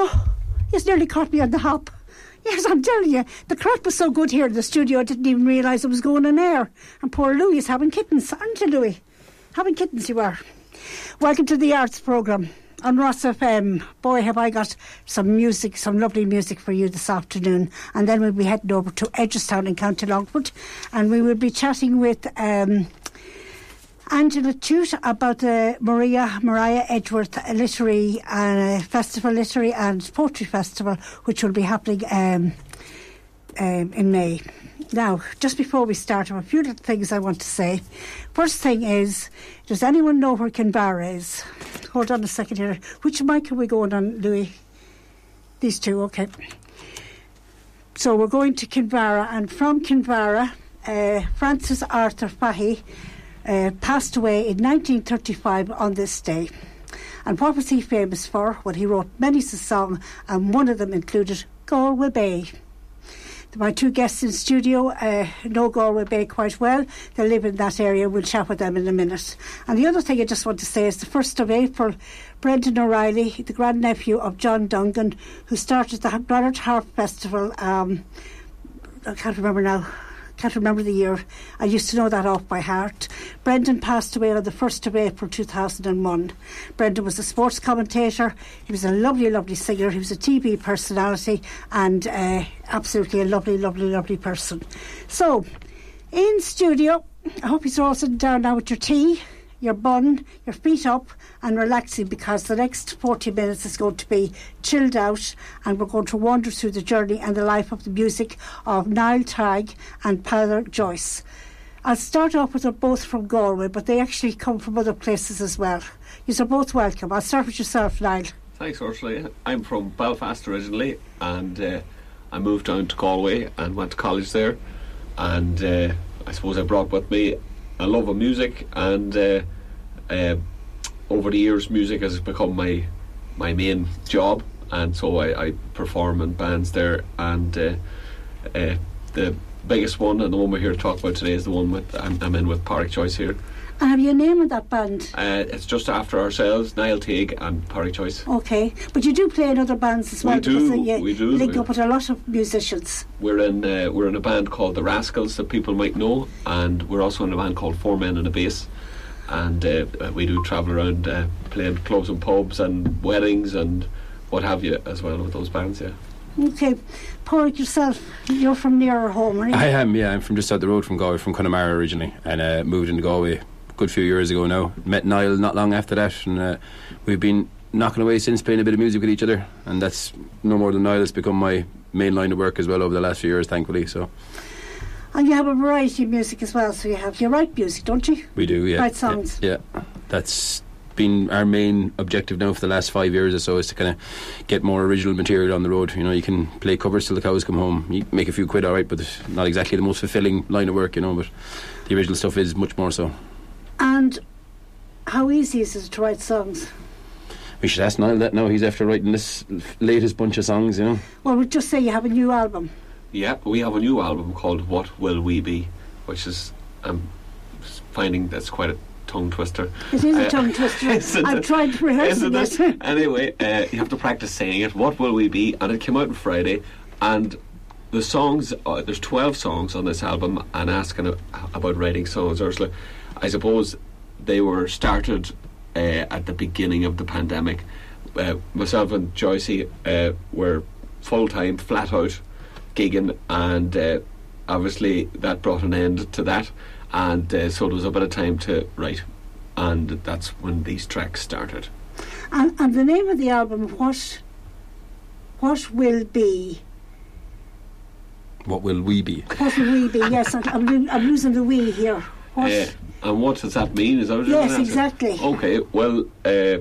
Oh, he's nearly caught me on the hop. Yes, I'm telling you, the crack was so good here in the studio, I didn't even realise it was going on air. And poor Louis is having kittens, aren't you, Louis? Having kittens, you are. Welcome to the Arts Programme on Ros FM. Boy, have I got some music, some lovely music for you this afternoon. And then we'll be heading over to Edgeworthstown in County Longford, and we will be chatting with. Um, Angela Tuite about the Maria Mariah Edgeworth Literary uh, Festival, Literary and Poetry Festival, which will be happening um, um, in May. Now, just before we start, I have a few little things I want to say. First thing is, does anyone know where Kinvara is? Hold on a second here. Which mic are we going on, Louis? These two, okay. So we're going to Kinvara, and from Kinvara, uh, Francis Arthur Fahy uh, passed away in 1935 on this day. And what was he famous for? Well, he wrote many songs, and one of them included Galway Bay. My two guests in studio uh, know Galway Bay quite well. They live in that area. We'll chat with them in a minute. And the other thing I just want to say is the 1st of April, Brendan O'Reilly, the grandnephew of John Dungan, who started the Granard Harp Festival, um, I can't remember now, can't remember the year. I used to know that off by heart. Brendan passed away on the 1st of April 2001. Brendan was a sports commentator. He was a lovely, lovely singer. He was a TV personality and uh, absolutely a lovely, lovely, lovely person. So, in studio, I hope you're all sitting down now with your tea your bun, your feet up, and relaxing because the next 40 minutes is going to be chilled out and we're going to wander through the journey and the life of the music of Niall Teague and Peadar Joyce. I'll start off with them both from Galway, but they actually come from other places as well. You're both welcome. I'll start with yourself, Niall. Thanks, Ursula. I'm from Belfast originally, and uh, I moved down to Galway and went to college there. And uh, I suppose I brought with me a love of music, and uh, uh, over the years, music has become my my main job, and so I, I perform in bands there. And uh, uh, the biggest one, and the one we're here to talk about today, is the one with I'm, I'm in with Pádraic Joyce here. And have you a name of that band? Uh, it's just after ourselves, Niall Teague and Pádraic Joyce. Okay, but you do play in other bands as well. We do. Because, uh, we do. Link up with a lot of musicians. We're in uh, we're in a band called the Rascals that people might know, and we're also in a band called Four Men and a Bass. And uh, we do travel around uh, playing clubs and pubs and weddings and what have you as well with those bands. Yeah. Okay, Pádraic yourself, you're from nearer home, right? I am, yeah. I'm from just out the road from Galway, from Connemara originally, and uh, moved into Galway good few years ago now. Met Niall not long after that, and uh, we've been knocking away since playing a bit of music with each other, and that's no more than Niall. It's become my main line of work as well over the last few years, thankfully. So. And you have a variety of music as well. So you have you write music, don't you? We do, yeah. Write songs. Yeah, yeah. that's been our main objective now for the last five years or so is to kind of get more original material on the road. You know, you can play covers till the cows come home. You make a few quid, all right, but it's not exactly the most fulfilling line of work, you know. But the original stuff is much more so. And how easy is it to write songs? We should ask Niall that now. He's after writing this latest bunch of songs, you know. Well, we'll just say you have a new album. Yeah, we have a new album called What Will We Be, which is I'm finding that's quite a tongue twister. It is a uh, tongue twister. I've tried to rehearse it. anyway, uh, you have to practice saying it. What will we be? And it came out on Friday, and the songs. Uh, there's 12 songs on this album, and asking about writing songs, Ursula. I suppose they were started uh, at the beginning of the pandemic. Uh, myself and Joycey uh, were full time, flat out gigging, and uh, obviously that brought an end to that. And uh, so there was a bit of time to write, and that's when these tracks started. And, and the name of the album, what, what will be? What will we be? What will we be? Yes, I'm, I'm losing the we here. What? And what does that mean? Is that what yes, exactly. Okay, well, uh,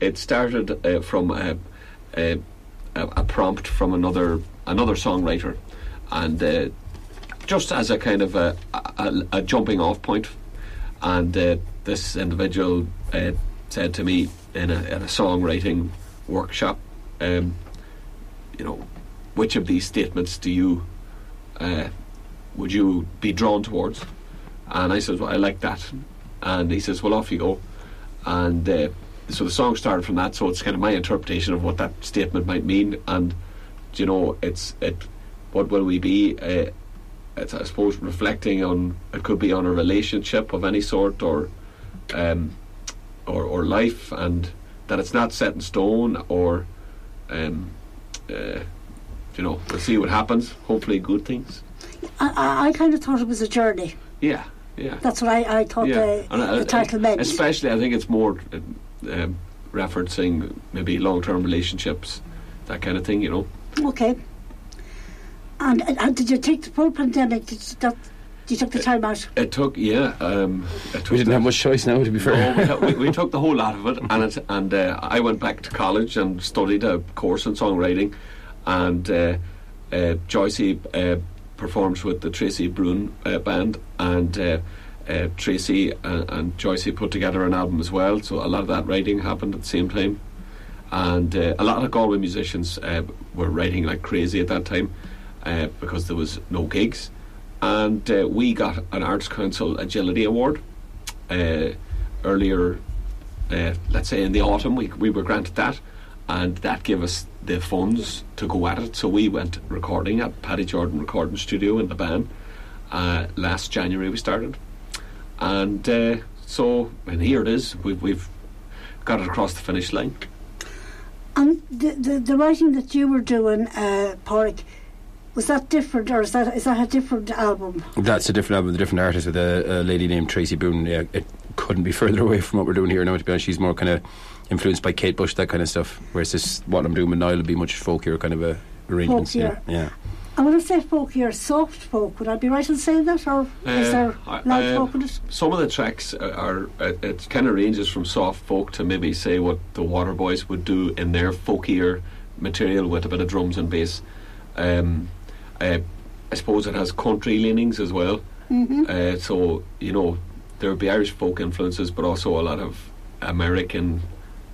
it started uh, from a, a, a, prompt from another another songwriter, and uh, just as a kind of a, a, a jumping off point, and uh, this individual uh, said to me in a, in a songwriting workshop, um, you know, which of these statements do you uh, would you be drawn towards? And I says, well, I like that. And he says, well, off you go. And uh, so the song started from that. So it's kind of my interpretation of what that statement might mean, and you know, it's it. What will we be? Uh, it's I suppose reflecting on it could be on a relationship of any sort or um, or or life, and that it's not set in stone or um, uh, you know we'll see what happens. Hopefully, good things. I, I, I kind of thought it was a journey. Yeah, yeah. That's what I, I thought the, And, uh, the title meant. Especially, I think it's more uh, um, referencing maybe long-term relationships, that kind of thing. You know. Okay. And, and, and did you take the full pandemic? Did you, that, you took the time out? It took, yeah. Um, it took We didn't the- have much choice now, to be fair. No, we, we, we took the whole lot of it, and it, and uh, I went back to college and studied a course in songwriting, and uh, uh, Joycey uh, performs with the Tracy Brune uh, band, and uh, uh, Tracy and, and Joycey put together an album as well. So a lot of that writing happened at the same time, and uh, a lot of Galway musicians uh, were writing like crazy at that time uh, because there was no gigs, and uh, we got an Arts Council Agility Award uh, earlier, uh, let's say in the autumn, we, we were granted that, and that gave us the funds to go at it. So we went recording at Paddy Jordan Recording Studio in the band. Uh, last January we started, and uh, so and here it is. We've we've got it across the finish line. And the, the, the writing that you were doing, uh, Pádraic, was that different, or is that is that a different album? That's a different album, with a different artist with a, a lady named Tracy Boone. Yeah, it couldn't be further away from what we're doing here now. To be honest, she's more kind of influenced by Kate Bush, that kind of stuff. Whereas this, what I'm doing with Niall, will be much folkier kind of a arrangements. Yeah, Folkier. yeah. And when I say folk, you're soft folk. Would I be right in saying that, or is Uh, there I- loud uh, folk in it? Some of the tracks are, are uh, it kind of ranges from soft folk to maybe say what the Waterboys would do in their folkier material with a bit of drums and bass. Um, uh, I suppose it has country leanings as well. Mm-hmm. Uh, so you know there would be Irish folk influences, but also a lot of American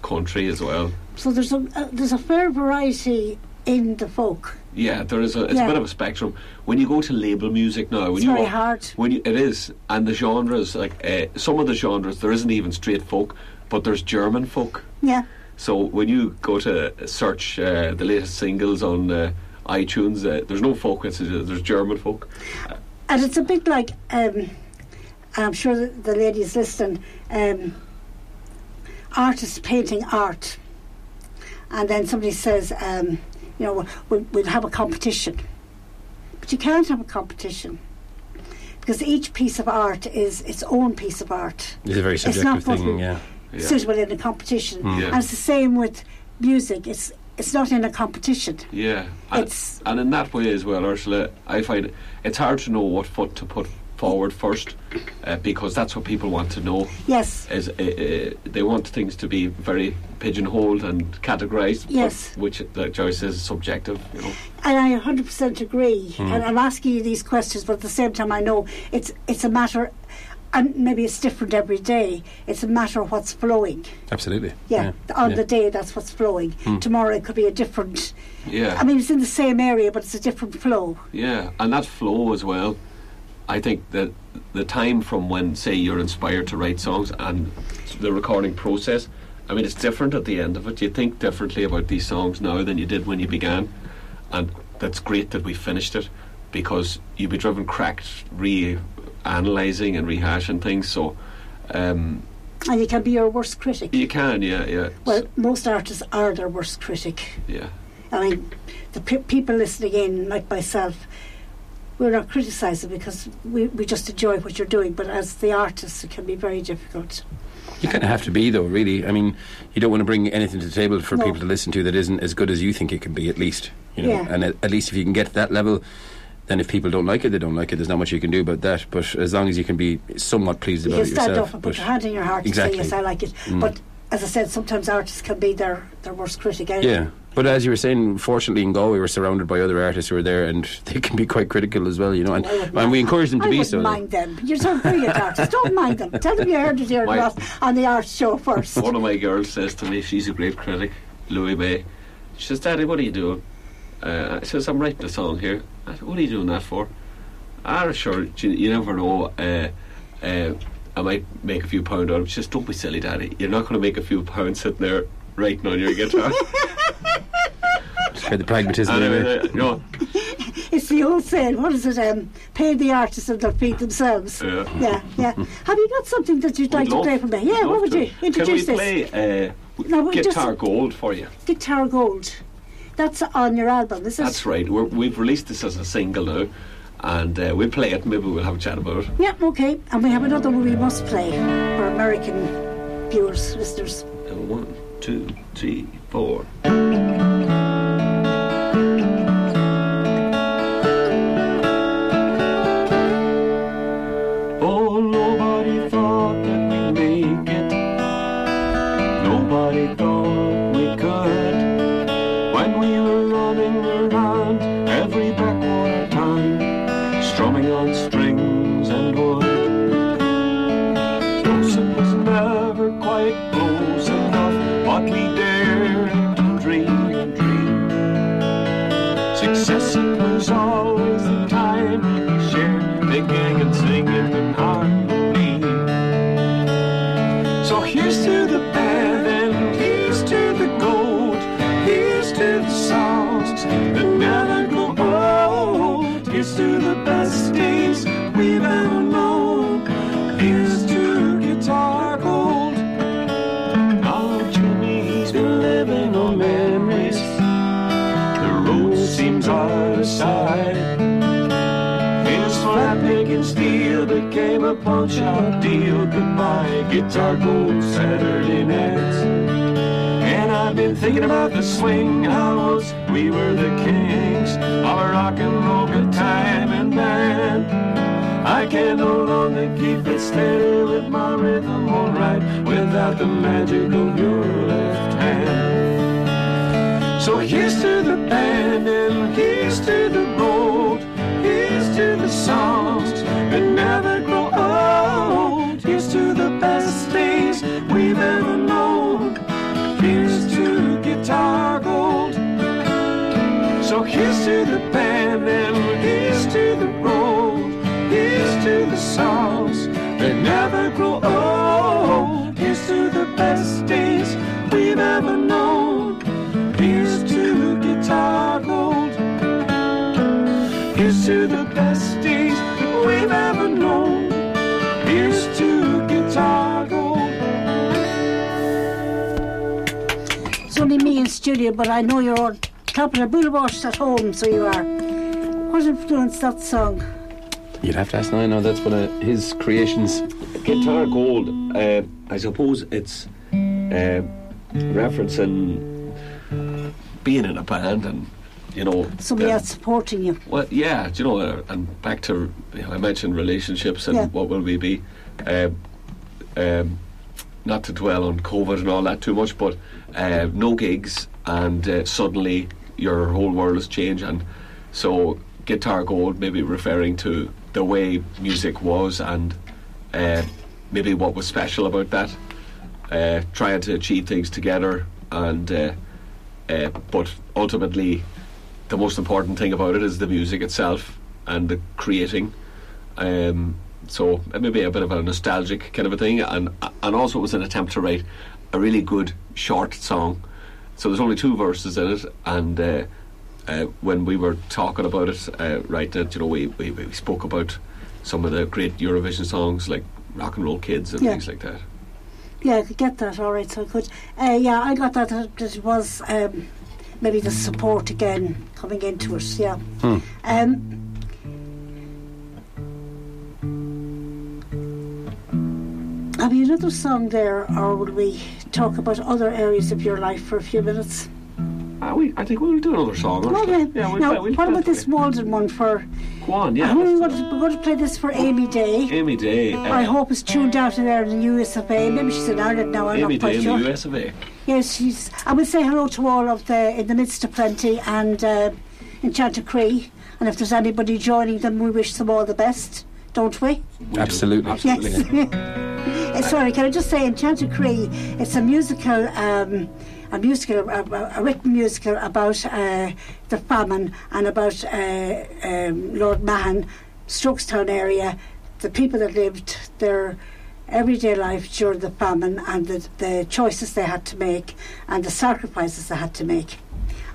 country as well. So there's a uh, there's a fair variety in the folk. Yeah, there is a it's Yeah. a bit of a spectrum. When you go to label music now, when It's you very walk- hard. When you, it is, and the genres like uh, some of the genres there isn't even straight folk, but there's German folk. Yeah. So when you go to search uh, the latest singles on uh, iTunes, uh, there's no folk. It's, there's German folk. And it's a bit like, um, I'm sure the ladies listening, um, artists painting art. And then somebody says, um, you know, we'll, we'll have a competition. But you can't have a competition. Because each piece of art is its own piece of art, It's a very not subjective supposed to thing. be- Yeah, Yeah. suitable in a competition. Mm. Yeah. And it's the same with music. It's it's not in a competition. Yeah, and, It's- and in that way as well, Ursula, I find it's hard to know what foot to put forward first, uh, because that's what people want to know. Yes. Is uh, uh, they want things to be very pigeonholed and categorised, but Yes. which, like Joyce says, is subjective. You know. And I 100% agree. And I'm asking you these questions, but at the same time, I know it's it's a matter, and maybe it's different every day. It's a matter of what's flowing. absolutely. Yeah, on yeah. the day, that's what's flowing. Tomorrow, it could be a different. Yeah, I mean, it's in the same area, but it's a different flow. yeah, and that flow as well. I think that the time from when, say, you're inspired to write songs and the recording process, I mean, it's different at the end of it. You think differently about these songs now than you did when you began, and that's great that we finished it because you'd be driven cracked re-analysing and rehashing things. So um, And you can be your worst critic. you can, yeah, yeah, Well, most artists are their worst critic. yeah, I mean, the pe- people listening in, like myself, we're not criticising because we, we just enjoy what you're doing, but as the artist, it can be very difficult. You kind of have to be, though, really. I mean, you don't want to bring anything to the table for No. people to listen to that isn't as good as you think it can be, at least. You know, Yeah. and at, at least if you can get to that level, then if people don't like it, they don't like it. There's not much you can do about that. But as long as you can be somewhat pleased You about it stand yourself, up and put your hand in your heart Exactly. and say, yes, I like it. Mm. But as I said, sometimes artists can be their, their worst critic. anyway. yeah. But as you were saying, fortunately in Galway, we're surrounded by other artists who are there, and they can be quite critical as well. You know, and, I wouldn't and we encourage them to I be wouldn't so. mind them. You're so brilliant artists. Don't mind them. Tell them you heard it here My- on the- on art show first. One of my girls says to me, she's a great critic, Louis May. She says, Daddy, what are you doing? Uh, I says, I'm writing a song here. I said, what are you doing that for? Ah, sure, you, you never know. Uh, uh, I might make a few pound on it. Just don't be silly, Daddy. You're not going to make a few pounds sitting there writing on your guitar. Just for the pragmatism and, anyway. uh, you It's the old saying, what is it? Um, pay the artists and they'll feed themselves. Yeah. yeah, yeah. Have you got something that you'd like we'd to love- play for me? Yeah, what would to. you introduce Can we this? play uh, No, we just- Guitar Gold for you? Guitar Gold. That's on your album, is it? That's right. We're, we've released this as a single now, and uh, we'll play it. Maybe we'll have a chat about it. Yeah, okay. And we have another one we must play for American viewers, listeners. One, two, three, four. Became a punch out deal. Goodbye, guitar gold Saturday nights. And I've been thinking about the swing house. We were the kings of a rock and roll good time and band. I can no longer keep it steady with my rhythm alright without the magic of your left hand. So here's to the band and here's to the road. Here's to the songs that never Here's to the band and here's to the road. Here's to the songs that never grow old. Here's to the best days we've ever known. Here's to guitar gold. Here's to the best days we've ever known. Here's to guitar gold. It's only me in studio, but I know you're on the boulevard at home, so you are. What influenced that song? You'd have to ask Niall. No, that's one of his creations. Guitar Gold, uh, I suppose it's uh, referencing being in a band and, you know. Somebody the- else supporting you. Well, yeah, do you know, uh, and back to, you know, I mentioned relationships and Yeah. what will we be. Um, um, not to dwell on COVID and all that too much, but uh, no gigs, and uh, suddenly your whole world has changed. And so, Guitar Gold, maybe referring to the way music was and uh, maybe what was special about that. Uh, trying to achieve things together, and uh, uh, but ultimately, the most important thing about it is the music itself and the creating. Um, so it may be a bit of a nostalgic kind of a thing, and and also it was an attempt to write a really good short song. So there's only two verses in it, and uh, uh, when we were talking about it, uh, right, that you know we, we we spoke about some of the great Eurovision songs like Rock and Roll Kids and Yeah. things like that. Yeah, I could get that. All right, so I could. Uh, yeah, I got that. That it was um, maybe the support again coming into it. Yeah. Um, have you another song there, or will we talk about other areas of your life for a few minutes? Uh, we, I think we'll do another song. Okay. Yeah, we'll now, play, we'll what about this. Walden one for? Go on, yeah. we're, going to, we're going to play this for Amy Day. Amy Day. Uh, I hope it's tuned out in there in the US of A. Maybe she's in Ireland now. I'm Amy not quite Day in sure. the US of A. Yes, she's. I would say hello to all of the in the midst of plenty and uh, in Chanticree. And if there's anybody joining them, we wish them all the best, don't we? We do. Absolutely. Absolutely. Sorry, can I just say in Chanticree, it's a musical, um, a musical, a, a- a written musical about uh, the famine and about uh, um, Lord Mahon, Strokestown area, the people that lived, their everyday life during the famine and the, the choices they had to make and the sacrifices they had to make.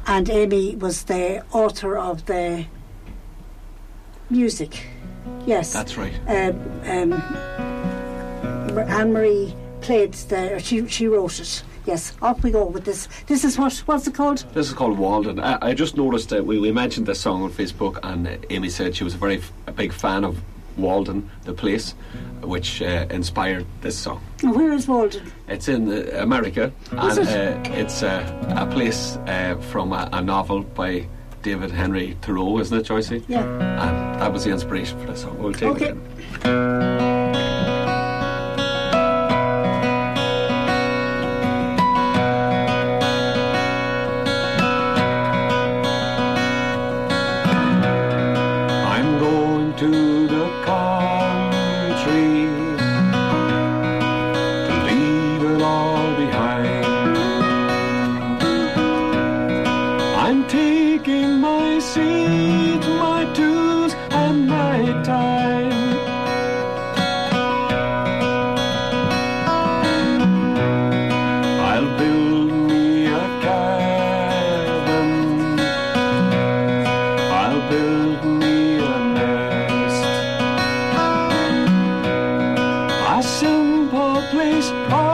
And Amy was the author of the music. Yes. That's right. um, um, Anne Marie played the. She she wrote it. Yes. Off we go with this. This is what what's it called? This is called Walden. I, I just noticed that we, we mentioned this song on Facebook, and uh, Amy said she was a very f- a big fan of Walden, the place, which uh, inspired this song. Where is Walden? It's in uh, America, Is and it? uh, it's uh, a place uh, from a, a novel by David Henry Thoreau, isn't it, Joycey? Yeah. And that was the inspiration for this song. We'll take Okay. it. in. Simple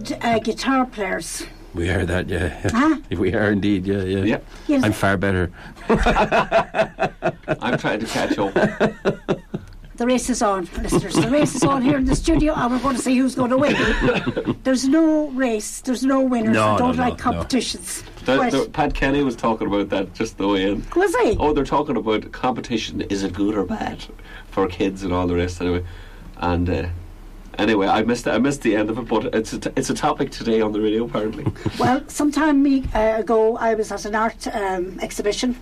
very different uh, guitar players. We are that, yeah. Huh? we are indeed, yeah, yeah. Yeah, Yes. I'm far better. I'm trying to catch up. The race is on, listeners. The race is on here in the studio, and we're going to see who's going to win. There's no race. There's no winners. No, I don't no, like no, no. competitions. The- Right. the- Pat Kenny was talking about that just the way in. Was he? Oh, they're talking about competition. Is it good or bad for kids and all the rest? Anyway, and uh, anyway, I missed I missed the end of it, but it's a t- it's a topic today on the radio apparently. Well, some time uh, ago, I was at an art um, exhibition.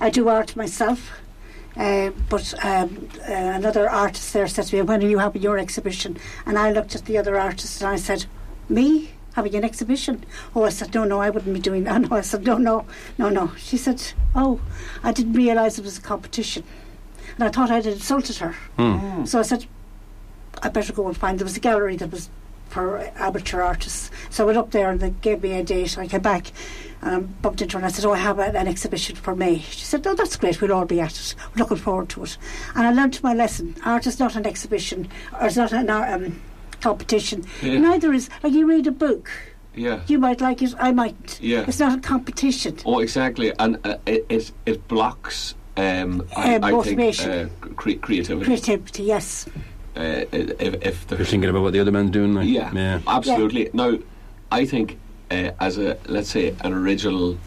I do art myself. Uh, but um, uh, another artist there said to me, When are you having your exhibition? And I looked at the other artist and I said, Me? Having an exhibition? Oh, I said, No, no, I wouldn't be doing that. No, I said, No, no, no, no. She said, Oh, I didn't realise it was a competition. And I thought I'd insulted her. So I said, I better go and find. There was a gallery that was for amateur artists. So I went up there and they gave me a date. I came back, And I bumped into her and I said, Oh, I have an, exhibition for May. She said, Oh, that's great. We'll all be at it. We're looking forward to it. And I learned my lesson. Art is not an exhibition, or it's not an art, um, competition. Yeah. Neither is, like, you read a book. Yeah. You might like it, I mightn't. Yeah. It's not a competition. Oh, exactly, and uh, it, it it blocks. Um, I, Uh, I think uh, cre- creativity. Creativity, yes. Uh, if, if You're thinking about what the other man's doing. Like, yeah, yeah. absolutely. Now, I think uh, as a let's say an original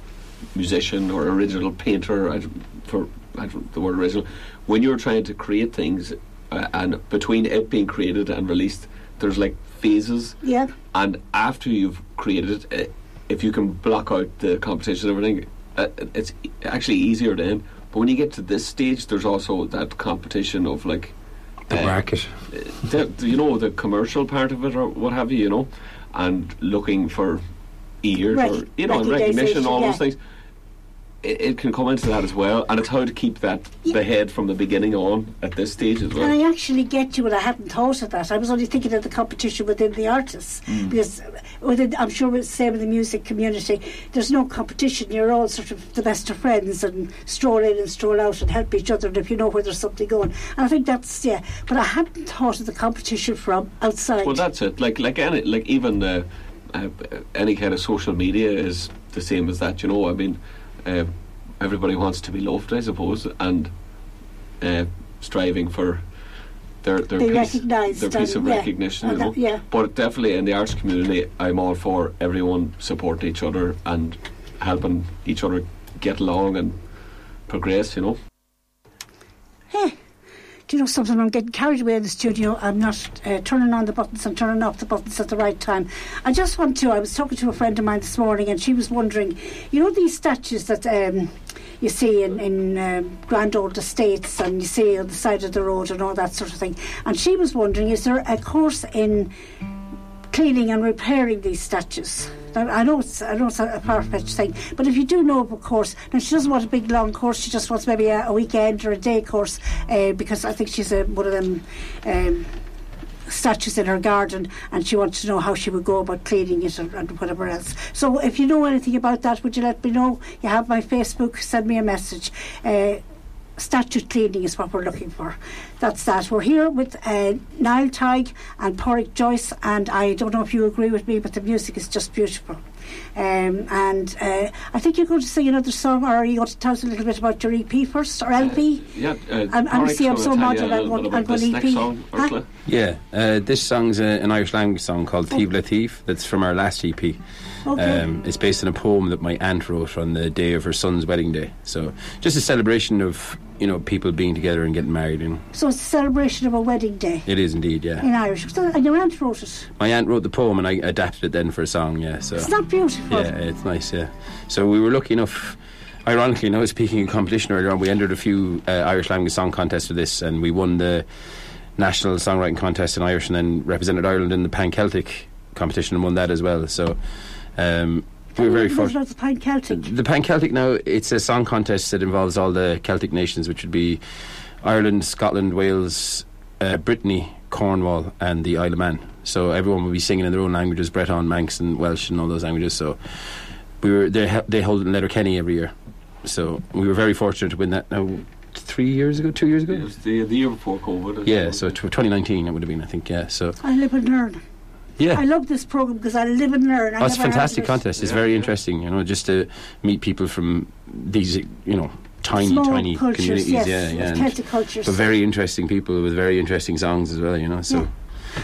musician or original painter, I, for I don't, the word original, when you're trying to create things, uh, and between it being created and released, there's like phases, Yeah. and after you've created it, uh, if you can block out the competition and everything, uh, it's actually easier then. But when you get to this stage, there's also that competition of like The uh, market. the, the- you know the commercial part of it or what have you, you know, and looking for ears or you know and recognition, all recognisation, those things. It, it can come into that as well, and it's how to keep that Yeah. the head from the beginning on at this stage as And well. I actually get you, and I hadn't thought of that. I was only thinking of the competition within the artists, Mm. because within, I'm sure it's the same in the music community. There's no competition. You're all sort of the best of friends and stroll in and stroll out and help each other. And if you know where there's something going, and I think that's yeah. But I hadn't thought of the competition from outside. Well, that's it. Like like any like even uh, uh, any kind of social media is the same as that. You know, I mean, uh, everybody wants to be loved, I suppose, and uh, striving for their their Be piece, their piece of yeah, recognition. You know, that- yeah. but definitely in the arts community, I'm all for everyone supporting each other and helping each other get along and progress. You know. Do you know something? I'm getting carried away in the studio. I'm not uh, turning on the buttons and turning off the buttons at the right time. I just want to. I was talking to a friend of mine this morning, and she was wondering, you know, these statues that um, you see in, in um, grand old estates and you see on the side of the road and all that sort of thing. And she was wondering, is there a course in cleaning and repairing these statues. I know it's I know it's a, a far-fetched thing, but if you do know of a course, now she doesn't want a big long course. She just wants maybe a, a weekend or a day course uh, because I think she's a, one of them. Um, statues in her garden and she wants to know how she would go about cleaning it and, and whatever else so if you know anything about that would you let me know you have my facebook send me a message uh, statue cleaning is what we're looking for. That's that. We're here with uh, Niall Teague and Pádraic Joyce, and I don't know if you agree with me, but the music is just beautiful. Um, and uh, I think you're going to sing another song, or are you going to tell us a little bit about your EP first, or LP? Yeah, uh, I'm- I'm see, I'm so modern, a I want- bit I'm going next EP. song. Yeah, uh, this song's a, an Irish language song called Taobh le Taobh. That's from our last EP. Okay. Um, it's based on a poem that my aunt wrote on the day of her son's wedding day. So just a celebration of you know people being together and getting married. Know, So it's a celebration of a wedding day it is indeed. Yeah, in Irish. So, and your aunt wrote it. my aunt wrote the poem and I adapted it then for a song. Yeah, so It's not beautiful. yeah, it's nice. Yeah, so we were lucky enough. Ironically, now speaking of competition earlier on, we entered a few uh, Irish language song contests for this, and we won the national songwriting contest in Irish, and then represented Ireland in the Pan Celtic competition and won that as well. So um, we were very fortunate. the Pine Celtic. The Pan Celtic now it's a song contest that involves all the Celtic nations, which would be Ireland, Scotland, Wales, uh, Brittany, Cornwall, and the Isle of Man. So everyone will be singing in their own languages: Breton, Manx, and Welsh, and all those languages. So we were they they hold it in Letterkenny every year. So we were very fortunate to win that. Now three years ago, two years ago. It was the, the year before COVID. Yeah, so tw 2019 it would have been, I think. Yeah, so I live in Learn. yeah. I love this program because I live in Learn. I Oh, it's a fantastic contest. It's Yeah, very yeah. interesting, you know, just to meet people from these, you know, tiny, Small tiny cultures, communities. yes, yeah, yeah. and- Celtic cultures. but very interesting people with very interesting songs as well, you know. So,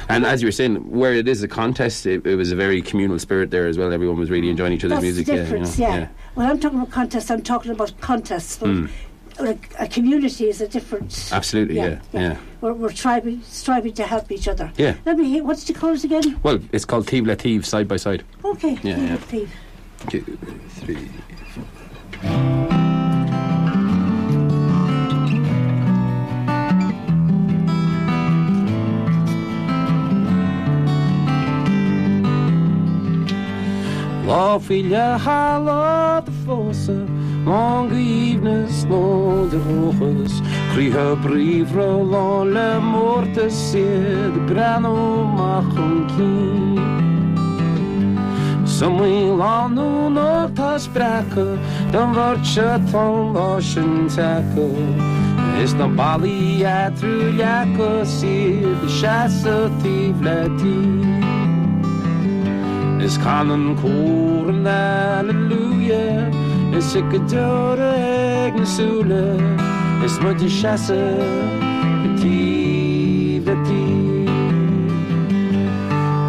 and as you were saying, where it is a contest, it, it was a very communal spirit there as well. Everyone was really enjoying each other's That's music. the yeah, you difference, know, yeah. When I'm talking about contests, I'm talking about contests. But Mm. Like a community is a different. Absolutely, yeah, yeah. We're, we're striving, striving to help each other. Yeah. Let me hear. What did you call again? Well, it's called Taobh le Taobh, side by side. Okay. Yeah, yeah. Thief. Two, three. Lá filha rala de força, longa evenas, longe rojas, cria brivra, longa morta sede, grano marronquim. Láú nó tá sprecha don bhar se tá lá sin techa. Is na bailí a trú lecha si de seatíh letí. Is canan cuar an alleluia Is go deora ag nasúla Is mu de seasa tí letí.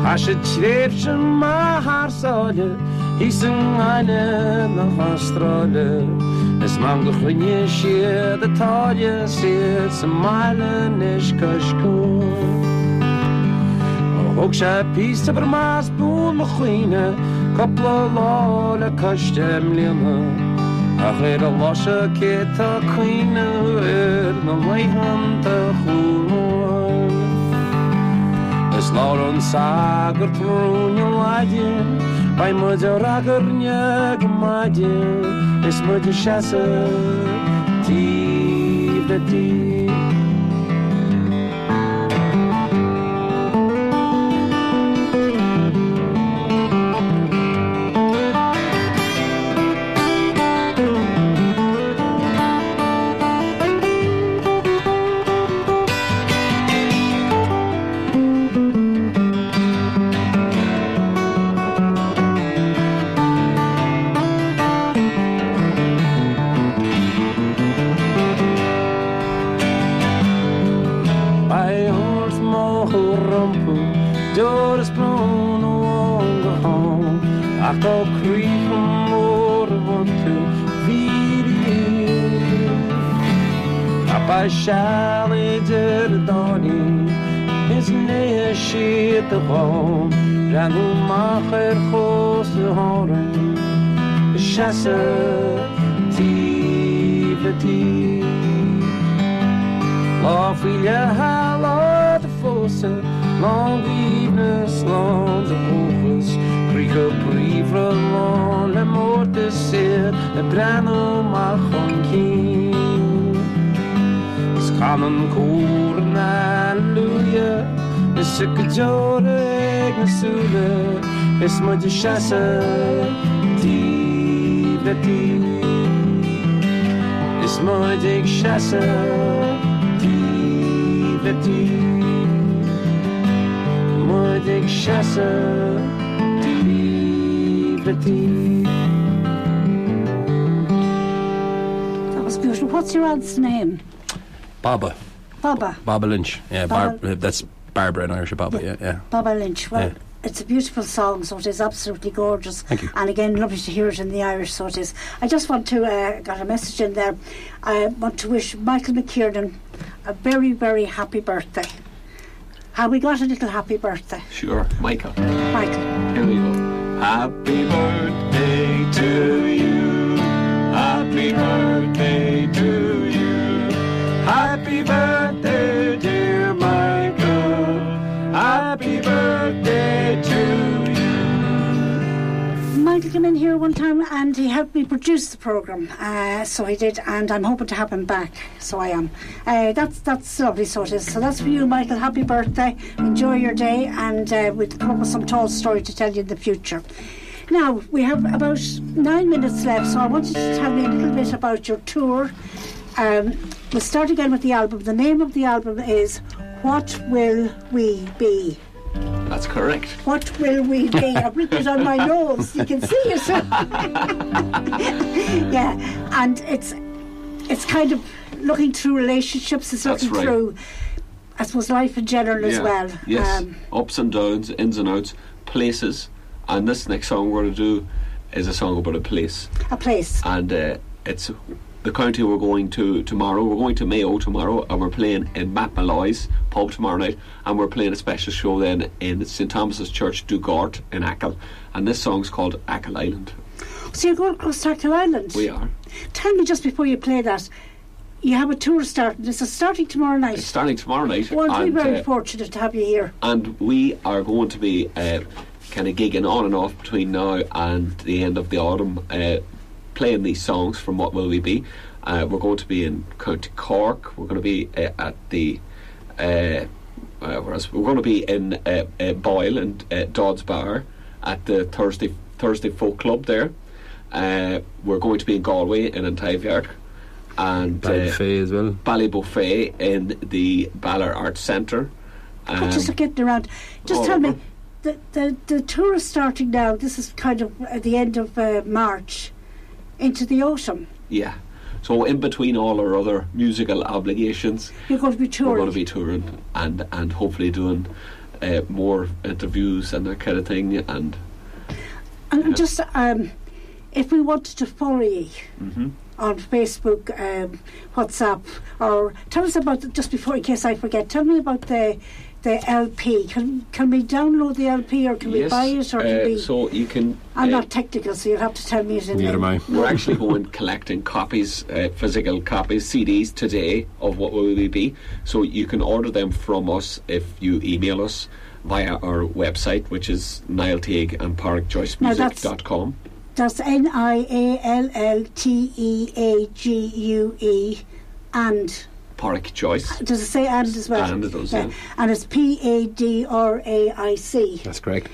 Tá sé tréf sem má hááile hí san aine na Austrráile Is má go chuine siad atáile siad sa maiile is coscó. Hoog a chuoine Coppla lá le costem líana A réad a láise cé chuúin Is lá an sagur trúne láidin Ba a Is tí go رنگو ماخر خوست هارن شس تیفتی Lafie haar de vossen, lang liefdes, lang de oogjes. Kriegen brieven, lang de moorden zeer, de brennen maar gewoon geen. Schamen koren, halleluja, de. Cuar na luúja is si go deore ag nasúle is mu de seasa tí letí Is mu ag seasa tí letí Mu ag seasa That was beautiful. What's your aunt's name? Baba. Baba. Baba Lynch. Yeah, Baba- Bar- uh, that's Barbara in Irish. Baba. Yeah, yeah. Baba Lynch. Well, Yeah. it's a beautiful song, so it is absolutely gorgeous. Thank you. And again, lovely to hear it in the Irish, so it is. I just want to, uh, got a message in there. I want to wish Michael McKiernan a very, very happy birthday. Have we got a little happy birthday? Sure, Michael. Michael. Here we go. Happy birthday to you. Michael came in here one time and he helped me produce the programme. Uh, so he did, and I'm hoping to have him back. So I am. Uh, that's that's lovely, so it is. So that's for you, Michael. Happy birthday. Enjoy your day, and uh, we'll come up with some tall story to tell you in the future. Now, we have about nine minutes left, so I want you to tell me a little bit about your tour. Um, we'll start again with the album. The name of the album is What Will We Be? That's correct. What will we be? I've written it on my nose. You can see it. yeah, and it's it's kind of looking through relationships. It's looking right. through, I suppose, life in general as well. Yes. Um, Ups and downs, ins and outs, places. And this next song we're going to do is a song about a place. a place. and uh, it's the county we're going to tomorrow. We're going to Mayo tomorrow, and we're playing in Matt Molloy's pub tomorrow night, and we're playing a special show then in St Thomas's Church, Dugort in Achill, and this song's called Achill Island. So you're going across Tackle Island. We are. Tell me just before you play that, you have a tour starting. This is starting tomorrow night. It's starting tomorrow night, Well, we're very uh, fortunate to have you here. and we are going to be uh, kind of gigging on and off between now and the end of the autumn, uh, playing these songs from What Will We Be. Uh, we're going to be in County Cork. We're going to be uh, at the. Uh, uh, whereas we're going to be in uh, uh, Boyle and uh, Dodds Bar at the Thursday Thursday Folk Club there. Uh, we're going to be in Galway and in Antiviark. And uh, as well. Ballybofey in the Balor Arts Centre. But Um, just getting around. Just all tell me, the, the, the tour is starting now. This is kind of at the end of uh, March into the autumn. yeah. So in between all our other musical obligations, You're going to be touring. we're going to be touring and and hopefully doing uh, more interviews and that kind of thing. And and yeah. just um, if we wanted to follow you mhm. on Facebook, um, WhatsApp, or tell us about just before, in case I forget, tell me about the the LP. Can can we download the LP or can we buy it or can uh, we? so you can. I'm uh, not technical, so you'll have to tell me it in Neither am I. We're actually going collecting copies, uh, physical copies, CDs today of what will we be. So you can order them from us if you email us via our website, which is niallteague and padraicjoycemusic.com. That's N I A L L T E A G U E and Pádraic Joyce. does it say and as well? And it does, yeah. And it's P A D R A I C That's correct.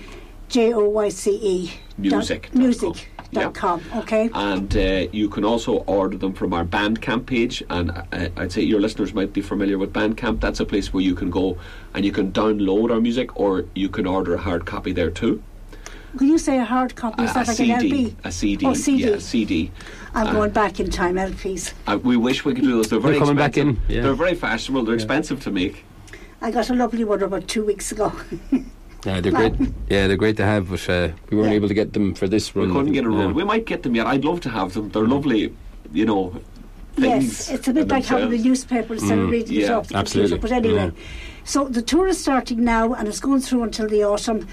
J O Y C E Music dot-. Music Yeah. dot com. Okay. And uh, you can also order them from our Bandcamp page. And uh, I'd say your listeners might be familiar with Bandcamp. That's a place where you can go and you can download our music, or you can order a hard copy there too. When you say a hard copy, is a, that a like an CD, LP? a CD, Oh, CD. yeah, a CD. I'm Uh, going back in time, LPs. Uh, we wish we could do those. They're very They're coming back in, yeah. They're very fashionable. They're expensive to make. I got a lovely one about two weeks ago. Yeah, they're great. Yeah, they're great to have, but uh, we weren't Yeah. able to get them for this We couldn't get a Yeah. We might get them yet. I'd love to have them. They're lovely. You know. Things yes, it's a bit in like having the themselves. newspaper instead of Mm, reading it off the absolutely, computer. But anyway, so the tour is starting now and it's going through until the autumn.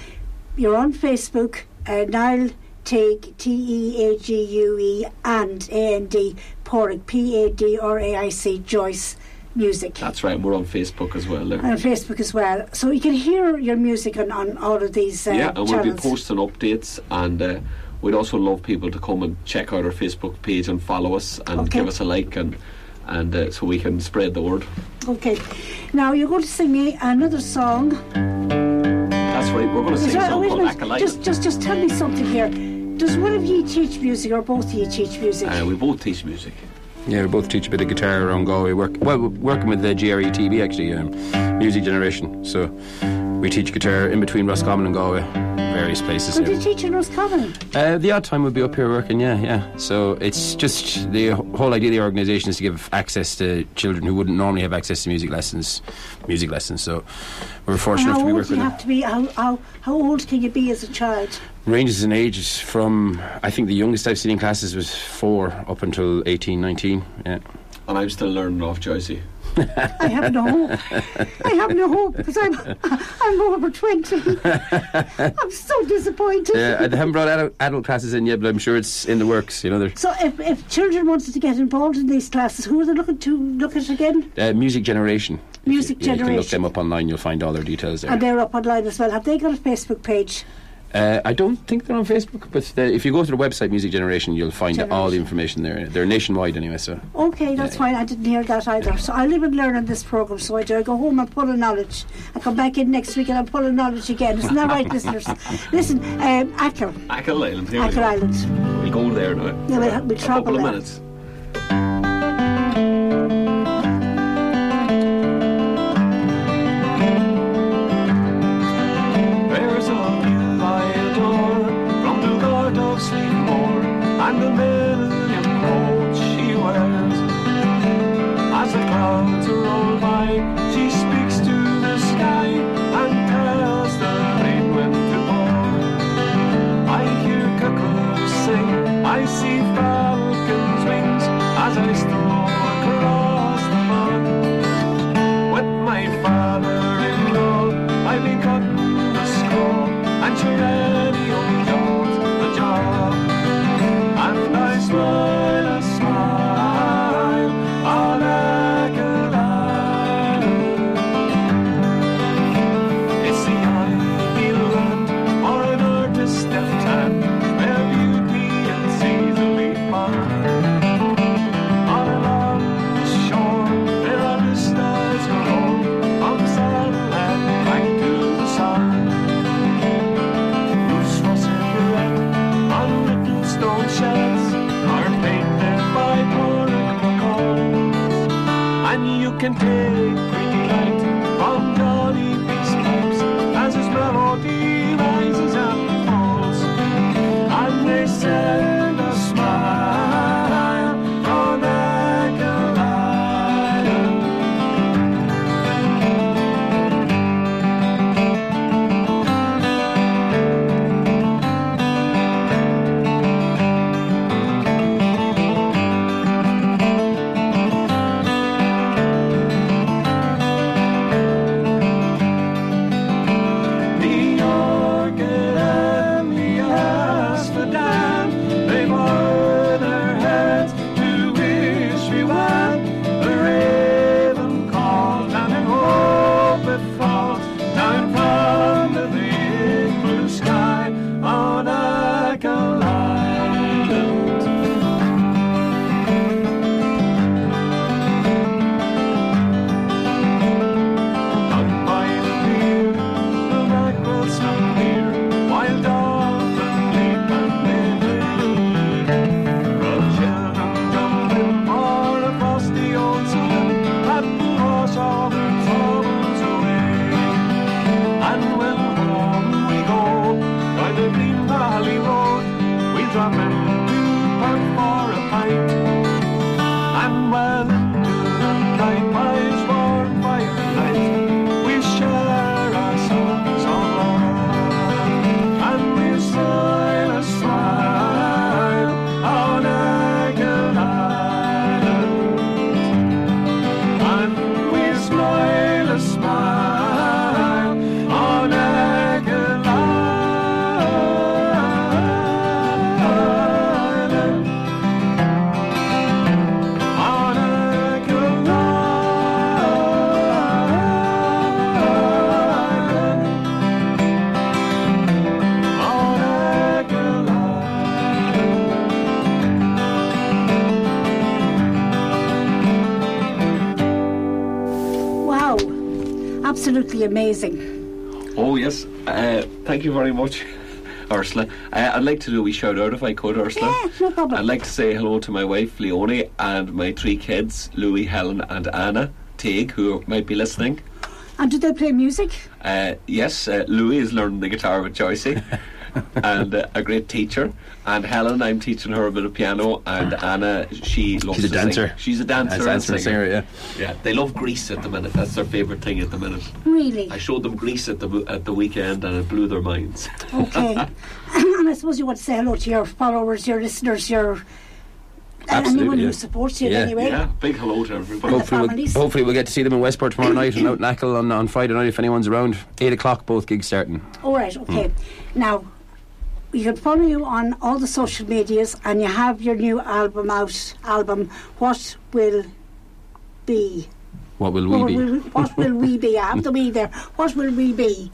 You're on Facebook, uh, Niall Teague, T E A G U E, and A N D, Pádraic, P A D R A I C, Joyce Music. That's right. We're on Facebook as well. There. on Facebook as well. So you can hear your music on, on all of these uh, yeah, and we'll be posting updates, and uh, we'd also love people to come and check out our Facebook page and follow us and Okay. give us a like, and and uh, so we can spread the word. Okay. Now you're going to sing me another song. That's right. We're going to sing Is a that- song wait a called. Acolyte. Just, just, just tell me something here. Does one of you teach music, or both of you teach music? Uh, we both teach music. Yeah, we both teach a bit of guitar around Galway. Work well, we're working with the GRETB actually, um, Music Generation. So we teach guitar in between Roscommon and Galway, various places. Could yeah. you teach in Roscommon? Uh, the odd time we'll be up here working, yeah, yeah. So it's just the whole idea of the organisation is to give access to children who wouldn't normally have access to music lessons, music lessons. So we're And fortunate how to be old working do you with have to be? How, how, how old can you be as a child? ranges in ages from I think the youngest I've seen in classes was four up until 18, 19. Yeah. And I'm still learning off Joycey. I have no hope. I have no hope because I'm I'm over twenty. I'm so disappointed. Yeah, I haven't brought adult, adult classes in yet, but I'm sure it's in the works. You know, they're So if, if children wanted to get involved in these classes, who are they looking to look at again? uh, Music Generation. If you- Music yeah, You can look them up online. You'll find all their details there. And they're up online as well. Have they got a Facebook page? Uh, I don't think they're on Facebook, but the, if you go to the website Music Generation, you'll find all the information there. They're nationwide anyway, so Okay, that's Yeah. fine. I didn't hear that either. So I live and learn on this programme, so I do. I go home and pull a knowledge. I come back in next week and I pull a knowledge again. Isn't that right, listeners? Listen, um, Acker, Achill Island. Here we Acker go. Island. We'll go there now. Yeah, we'll, we'll a couple of there. minutes. And the million coats she wears. As the clouds roll by, she speaks to the sky and tells the rain when to pour. I hear cuckoos sing, I see amazing. Oh yes, uh, thank you very much, Ursula. Uh, I'd like to do a wee shout out if I could, Ursula. Yeah, no problem. I'd like to say hello to my wife Leonie and my three kids, Louis, Helen, and Anna Teague, who might be listening. And do they play music? Uh, yes, uh, Louis is learning the guitar with Joycey, and uh, a great teacher. And Helen, I'm teaching her a bit of piano, and Anna, she loves She's a to sing. dancer. She's a dancer, As dancer and and singer, yeah. Yeah, they love Grease at the minute. That's their favourite thing at the minute. Really? I showed them Grease at the at the weekend, and it blew their minds. Okay. and I suppose you want to say hello to your followers, your listeners, your and Absolutely, anyone yeah. who supports you Yeah. anyway. Yeah, big hello to everybody. Hopefully, we'll, families. hopefully we'll get to see them in Westport tomorrow night and out in Achill on, on Friday night if anyone's around. 8 o'clock, both gigs starting. All right, okay. Now, you can follow you on all the social medias and you have your new album out. Album, What Will Be? What will we what, be? Will, what will we be? I have the we there. What will we be?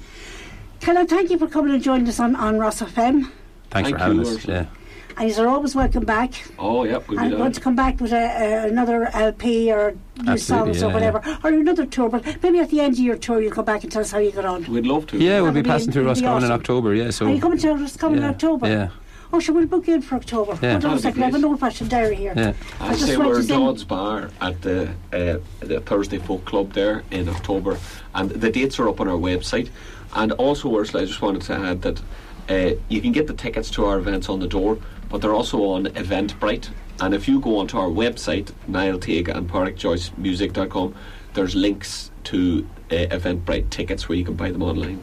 Can I thank you for coming and joining us on, on Ros FM? Thanks Thank for having you, us. Ursula. Yeah. And you're always welcome back. Oh, yep, we'll be And want to come back with a, a, another LP or new Absolutely, songs or yeah, whatever, or another tour. But maybe at the end of your tour, you'll come back and tell us how you got on. We'd love to. Yeah, we'll be be passing through it'll be Roscommon in. October, yeah. So Are you coming to us coming yeah, in October? Yeah. Oh, sure, we'll book you in for October. Yeah. Hold on a That'd second, I have an old fashioned diary here. Yeah. I just say we're this in. Dodd's Bar at the uh, the Thursday Folk Club there in October, and the dates are up on our website. And also, Ursula, I just wanted to add that uh, you can get the tickets to our events on the door, but they're also on Eventbrite. And if you go onto our website, Niall there's links to uh, Eventbrite tickets where you can buy them online.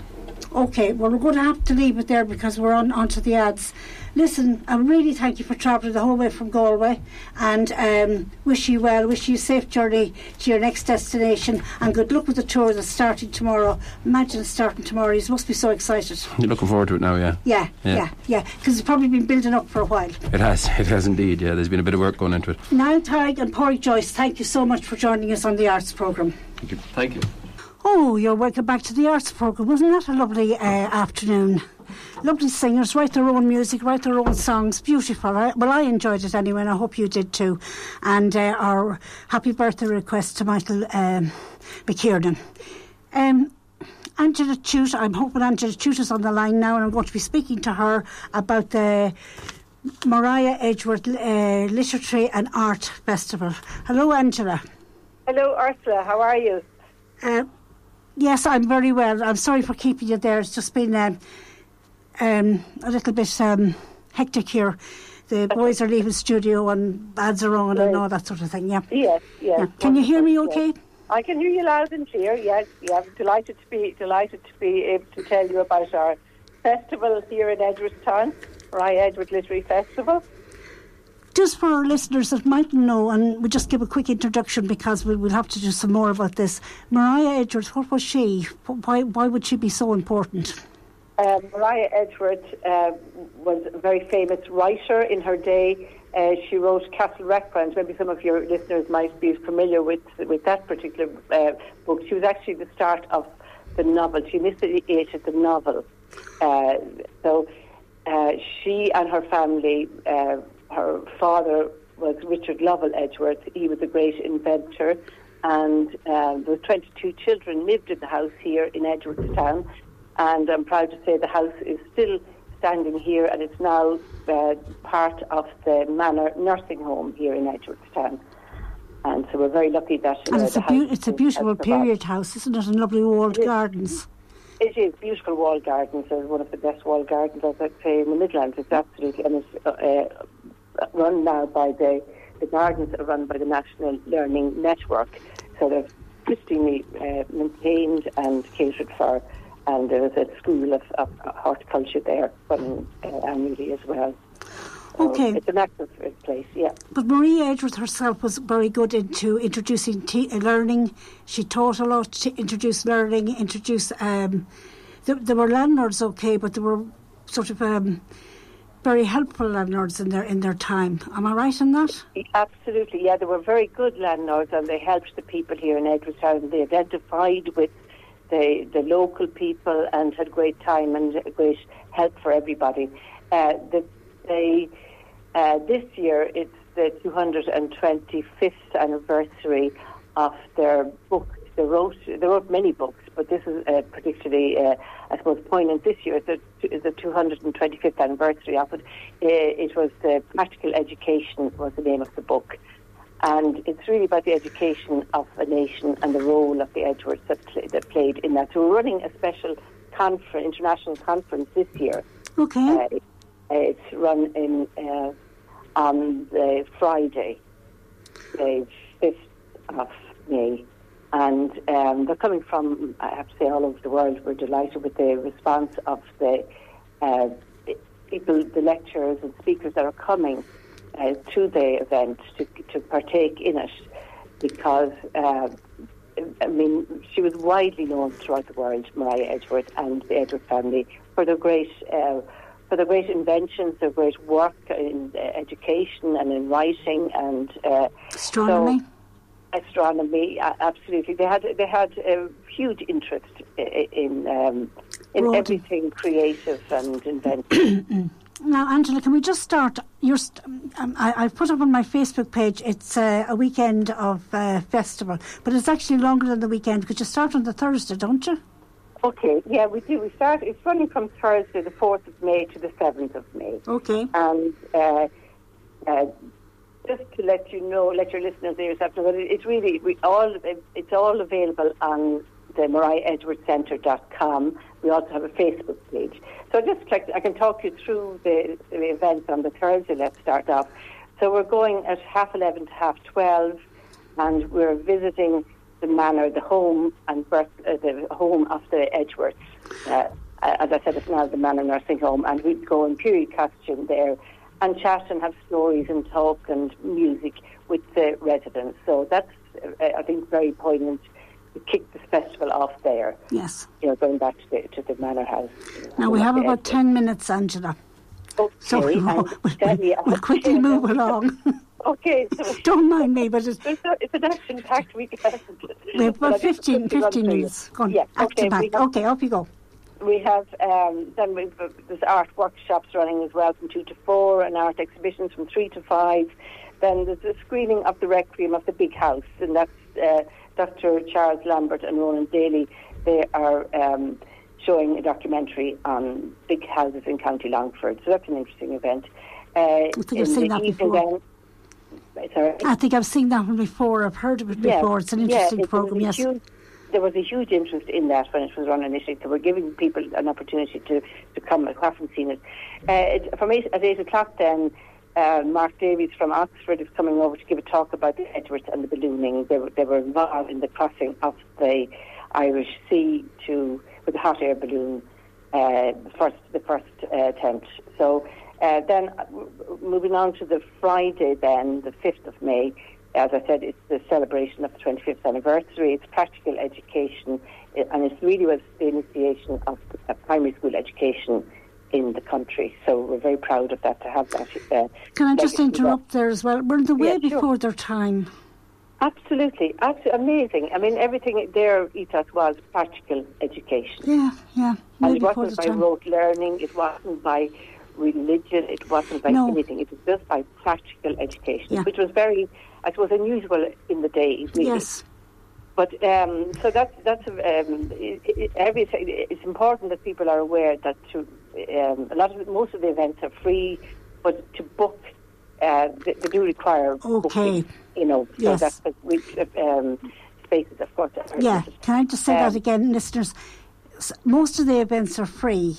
Okay, well, we're going to have to leave it there because we're on onto the ads. Listen, I really thank you for travelling the whole way from Galway and um, wish you well, wish you a safe journey to your next destination and good luck with the tour that's starting tomorrow. Imagine it starting tomorrow. You must be so excited. You're looking forward to it now, yeah. Yeah, Yeah. yeah, yeah, because it's probably been building up for a while. It has, it has indeed, yeah. There's been a bit of work going into it. Niall Teague and Pádraic Joyce, thank you so much for joining us on the Arts Programme. Thank you. Oh, you're welcome back to the Arts Programme. Wasn't that a lovely uh, afternoon? Lovely singers, write their own music, write their own songs. Beautiful. Well, I enjoyed it anyway, and I hope you did too. And uh, our happy birthday request to Michael um, McKiernan. Um, Angela Tuite, I'm hoping Angela Tuite is on the line now, and I'm going to be speaking to her about the Maria Edgeworth uh, Literary and Art Festival. Hello, Angela. Hello, Ursula. How are you? Uh, yes, I'm very well. I'm sorry for keeping you there. It's just been um, um, a little bit um, hectic here. The boys are leaving studio and ads are on and all that sort of thing. Yeah. Yes, yes. yeah. Can you hear me okay? yes. I can hear you loud and clear. Yes, yeah. I'm delighted to be delighted to be able to tell you about our festival here in Edgeworthstown, Maria Edgeworth Literary Festival. Just for our listeners that mightn't know, and we just give a quick introduction because we, we'll have to do some more about this. Maria Edgeworth, what was she? Why, why would she be so important? Uh, Maria Edgeworth uh, was a very famous writer in her day. Uh, she wrote Castle Rackrent. Maybe some of your listeners might be familiar with with that particular uh, book. She was actually the start of the novel. She initiated the novel. Uh, so uh, she and her family, uh, her father was Richard Lovell Edgeworth. He was a great inventor, and uh, the 22 children lived in the house here in Edgeworthstown. And I'm proud to say the house is still standing here, and it's now uh, part of the Manor nursing home here in Edgeworthstown. And so we're very lucky that And uh, it's a, it's a beautiful period house, isn't it? And lovely walled It is. gardens. It is beautiful walled gardens. It's one of the best walled gardens, as I'd say, in the Midlands. It's absolutely, and it's uh, run now by the the gardens are run by the National Learning Network, so they're pristinely uh, maintained and catered for. And there was a school of, of horticulture there running uh, annually as well. So Okay. it's an active place, yeah. But Maria Edgeworth herself was very good into introducing te- uh, learning. She taught a lot to introduce learning, introduce. Um, there, there were landlords, okay, but there were sort of um, very helpful landlords in their in their time. Am I right in that? Absolutely, yeah. They were very good landlords, and they helped the people here in Edgeworthstown. They identified with the the local people and had great time and great help for everybody. Uh, the, uh, this year it's the 225th anniversary of their book. They wrote they wrote many books, but this is uh, particularly, uh, I suppose, poignant this year. It's the, the 225th anniversary of it. Uh, it was the Practical Education was the name of the book, and it's really about the education of a nation and the role of the Edgeworths that, pla that played in that. So we're running a special conference, international conference this year. Okay. Uh, it's run in uh, on the Friday, the fifth of May, and um, they're coming from I have to say all over the world. We're delighted with the response of the uh, people, the lecturers and speakers that are coming uh, to the event to to partake in it, because. Uh, I mean, she was widely known throughout the world, Maria Edgeworth and the Edgeworth family, for their great, uh, for their great inventions, their great work in uh, education and in writing and uh, Astronomy. so- astronomy. Absolutely, they had they had a huge interest in um, in Broad. everything creative and inventive. Now, Angela, can we just start? Your st- um, I, I've put up on my Facebook page. It's uh, a weekend of uh, festival, but it's actually longer than the weekend because you start on the Thursday, don't you? okay, yeah, we do. We start. It's running from Thursday, the fourth of May, to the seventh of May. Okay. And uh, uh, just to let you know, let your listeners know yourself know, that it's really we all it's all available on the MariaEdgeworthCentre.com. We also have a Facebook page. So I just like I can talk you through the, the events on the Thursday. Let's start off. So we're going at half eleven to half twelve, and we're visiting the manor, the home and birth, uh, the home of the Edgeworths. Uh, as I said, it's now the Manor Nursing Home, and we go in period costume there and chat and have stories and talk and music with the residents. So that's, uh, I think, very poignant kick this festival off there. Yes. You know, going back to the to the Manor House. Now we have about Edgeworths. ten minutes, Angela. Okay, So we'll, we'll, we'll quickly move along. Okay, so Don't mind me, but it's, it's, a, it's an action-packed weekend. we have about just 15, 15 minutes. Go on, Yeah, back okay, to back. have- Okay, up you go. We have um, then we've uh, there's art workshops running as well from two to four, and art exhibitions from three to five. Then there's a screening of the Requiem of the Big House, and that's uh, Dr. Charles Lambert and Ronan Daly. They are um, showing a documentary on big houses in County Longford, so that's an interesting event. Uh, think I've seen that before. then, sorry. I think I've seen that one before. I've heard of it Yeah, before. It's an yeah, interesting it program. Yes. huge- there was a huge interest in that when it was run initially. So we're giving people an opportunity to, to come. I haven't seen it. Uh, it from eight, at eight o'clock, then uh, Mark Davies from Oxford is coming over to give a talk about the Edgeworths and the ballooning. They were, they were involved in the crossing of the Irish Sea to with the hot air balloon. Uh, first the first uh, attempt. So uh, then uh, moving on to the Friday, then the fifth of May. As I said, it's the celebration of the 25th anniversary. It's practical education, and it's really was the initiation of primary school education in the country. So we're very proud of that to have that. Uh, Can I just interrupt there as well? Were they way Yeah, sure. before their time? Absolutely, absolutely amazing. I mean, everything their ethos was practical education. Yeah, yeah. And it wasn't by time. rote learning, it wasn't by religion, it wasn't by No. anything. It was just by practical education, Yeah. which was very, I suppose, unusual in the day, really. Yes. But um, so that's that's um, it, it, everything. It's important that people are aware that to um, a lot of most of the events are free, but to book, uh, they, they do require Okay. booking. You know, so Yes. that's the we, um, spaces, of course. are Yeah. Can I just say that Um, again, listeners? Most of the events are free,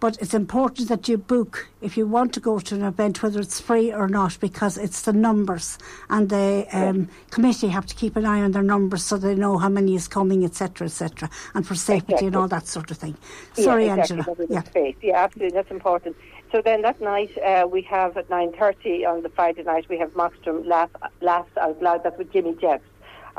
but it's important that you book if you want to go to an event, whether it's free or not, because it's the numbers, and the um, committee have to keep an eye on their numbers so they know how many is coming, etc., etc., and for safety and all that sort of thing. Sorry, yeah, exactly, Angela. Yeah. Space. Yeah, absolutely. That's important. So then that night uh, we have at nine thirty on the Friday night we have Mostrim laugh laugh out loud. That's with Jimmy Jeffs,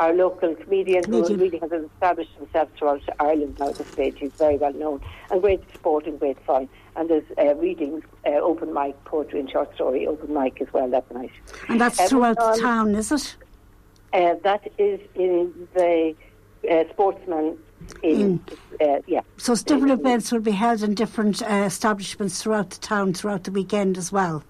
our local comedian, Comedian. who really has established himself throughout Ireland now at this stage. He's very well known and great sport and great fun. And there's uh, readings, uh, open mic, poetry and short story, open mic as well that night. And that's Um, throughout the town, is it? Uh, that is in the uh, Sportsman in, uh, yeah. So different in- events will be held in different uh, establishments throughout the town throughout the weekend as well.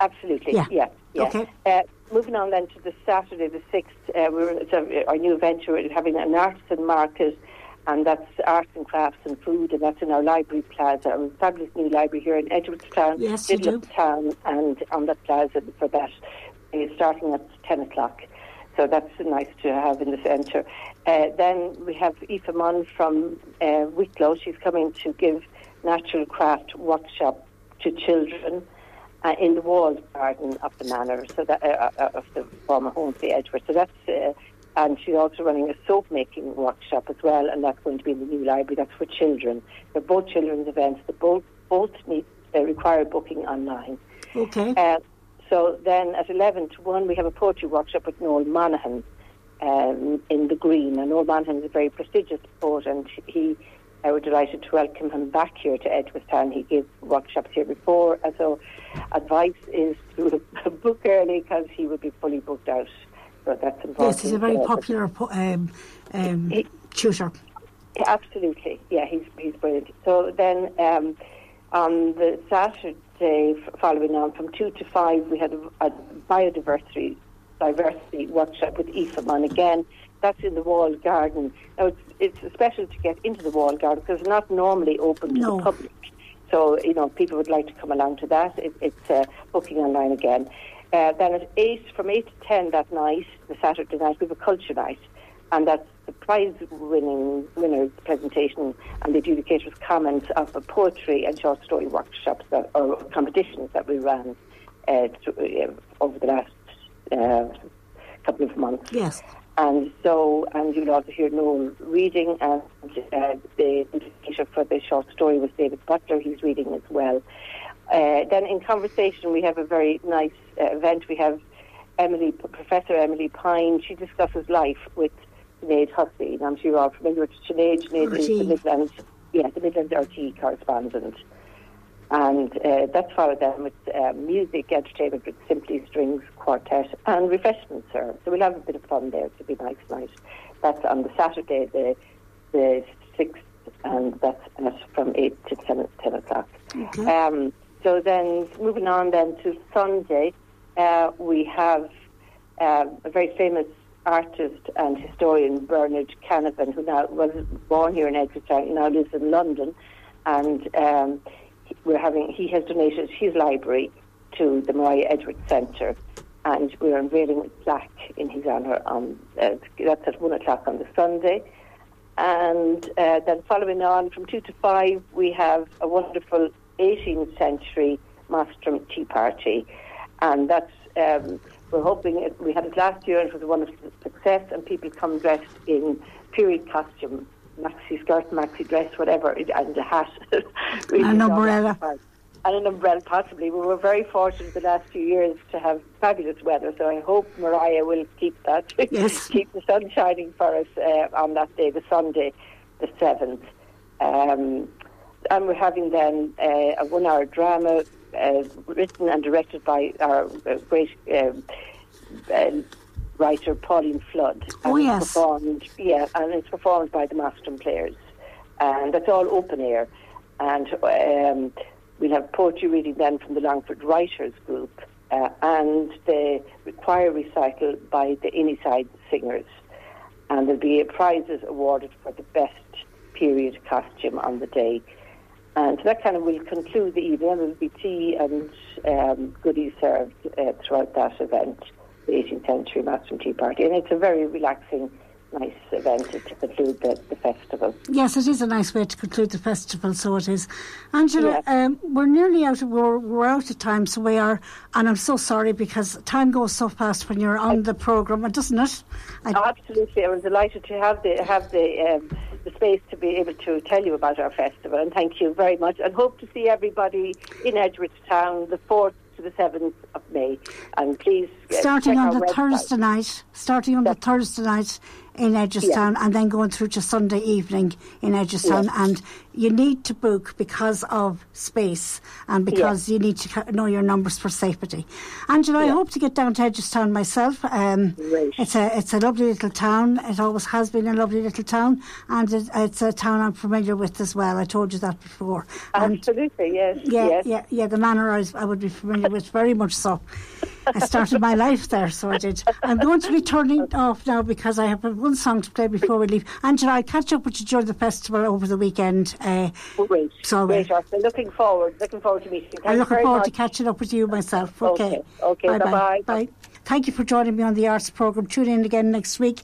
Absolutely. Yeah. Yeah. yeah. Okay. Uh, moving on then to the Saturday, the sixth, uh, we're it's a, our new venture. We're having an artisan market, and that's arts and crafts and food, and that's in our library plaza. Our established new library here in Edgeworthstown, Yes, middle do. of town, and on that plaza for that, it's starting at ten o'clock. So that's nice to have in the centre. Uh, then we have Aoife Munn from uh, Wicklow. She's coming to give natural craft workshop to children uh, in the walled garden of the manor, so that uh, uh, of the former home of the Edgeworth. So that's uh, and she's also running a soap making workshop as well, and that's going to be in the new library. That's for children. They're both children's events. They both both need they require booking online. Okay. Uh, so then at 11 to 1, we have a poetry workshop with Noel Monaghan um, in the Green. And Noel Monaghan is a very prestigious poet, and he, I was delighted to welcome him back here to Edgeworthstown. He gave workshops here before, and so advice is to book early because he will be fully booked out. So that's important. Yes, he's a very popular po- um, um, He- tutor. Absolutely, yeah, he's he's brilliant. So then um, on the Saturday following on from two to five, we had a, a biodiversity diversity workshop with Aoife Munn again. That's in the wall garden. Now it's it's special to get into the wall garden because it's not normally open to No. the public. So you know, people would like to come along to that. It, it's uh, booking online again. Uh, then at eight, from eight to ten that night, the Saturday night, we have a culture night, and that's the prize-winning winners presentation and the adjudicators' comments of the poetry and short story workshops that, or competitions that we ran uh, through, uh, over the last uh, couple of months. Yes. And so, and you'll also hear Noel reading, and uh, the indicator for the short story was David Butler. He's reading as well. Uh, then in conversation, we have a very nice uh, event. We have Emily, Professor Emilie Pine. She discusses life with Sinead Hussey. And I'm sure you're all familiar with Sinead. Sinead is the. Midlands, yeah, the Midlands RT correspondent. And uh, that's followed then with uh, music, entertainment with Simply Strings Quartet and refreshments served. So we'll have a bit of fun there. It'll be a nice night. That's on the Saturday, the the 6th, and that's from 8 to 10, 10 o'clock. Um, so then, moving on then to Sunday, uh, we have uh, a very famous artist and historian, Bernard Canavan, who now was born here in Edgerton, now lives in London, and um, we're having he has donated his library to the Maria Edgeworth Centre, and we're unveiling a plaque in his honour on uh, that's at one o'clock on the Sunday. And uh, then following on from two to five, we have a wonderful 18th century Mostrim Tea Party, and that's um, we're hoping it, we had it last year and it was a wonderful success, and people come dressed in period costume, maxi skirt, maxi dress, whatever, and a hat, really An umbrella. and an umbrella possibly. We were very fortunate the last few years to have fabulous weather, so I hope Mariah will keep that, Yes. keep the sun shining for us uh, on that day, the Sunday, the seventh. Um, and we're having then uh, a one-hour drama uh, written and directed by our uh, great um, uh, writer Pauline Flood. Oh, yes. Performed, yeah, and it's performed by the Mostrim Players, and that's all open air. And um, we'll have poetry reading then from the Longford Writers Group, uh, and the choir recital by the Innyside Singers. And there'll be prizes awarded for the best period costume on the day. And that kind of will conclude the evening. There will be tea and um, goodies served uh, throughout that event, the 18th century Master Tea Party. And it's a very relaxing, nice event to conclude the, the festival. Yes, it is a nice way to conclude the festival, so it is. Angela, Yeah. um, we're nearly out of we're, we're out of time, so we are, and I'm so sorry because time goes so fast when you're on the programme, doesn't it? I, Oh, absolutely, I was delighted to have the have the um, the space to be able to tell you about our festival, and thank you very much. And hope to see everybody in Edgeworthstown the fourth to the seventh of May. And please starting on the website. Thursday night, starting on the Thursday night in Edgestown, and then going through to Sunday evening in Edgestown. Yes. And you need to book because of space and because you need to know your numbers for safety. Angela, I hope to get down to Edgestown myself. Um, Great. It's a it's a lovely little town. It always has been a lovely little town, and it, it's a town I'm familiar with as well. I told you that before. And Absolutely, yes, yeah, yes. yeah, yeah. The manor I, I would be familiar with very much so. I started my life there, so I did. I'm going to be turning off now because I have one song to play before we leave. Angela, I'll catch up with you during the festival over the weekend. Uh, Great. So, uh, Great, Ursula. Looking forward. Looking forward to meeting you. Thank I'm looking forward much. to catching up with you myself. Okay. Okay, okay, bye-bye. Bye. Thank you for joining me on the Arts programme. Tune in again next week.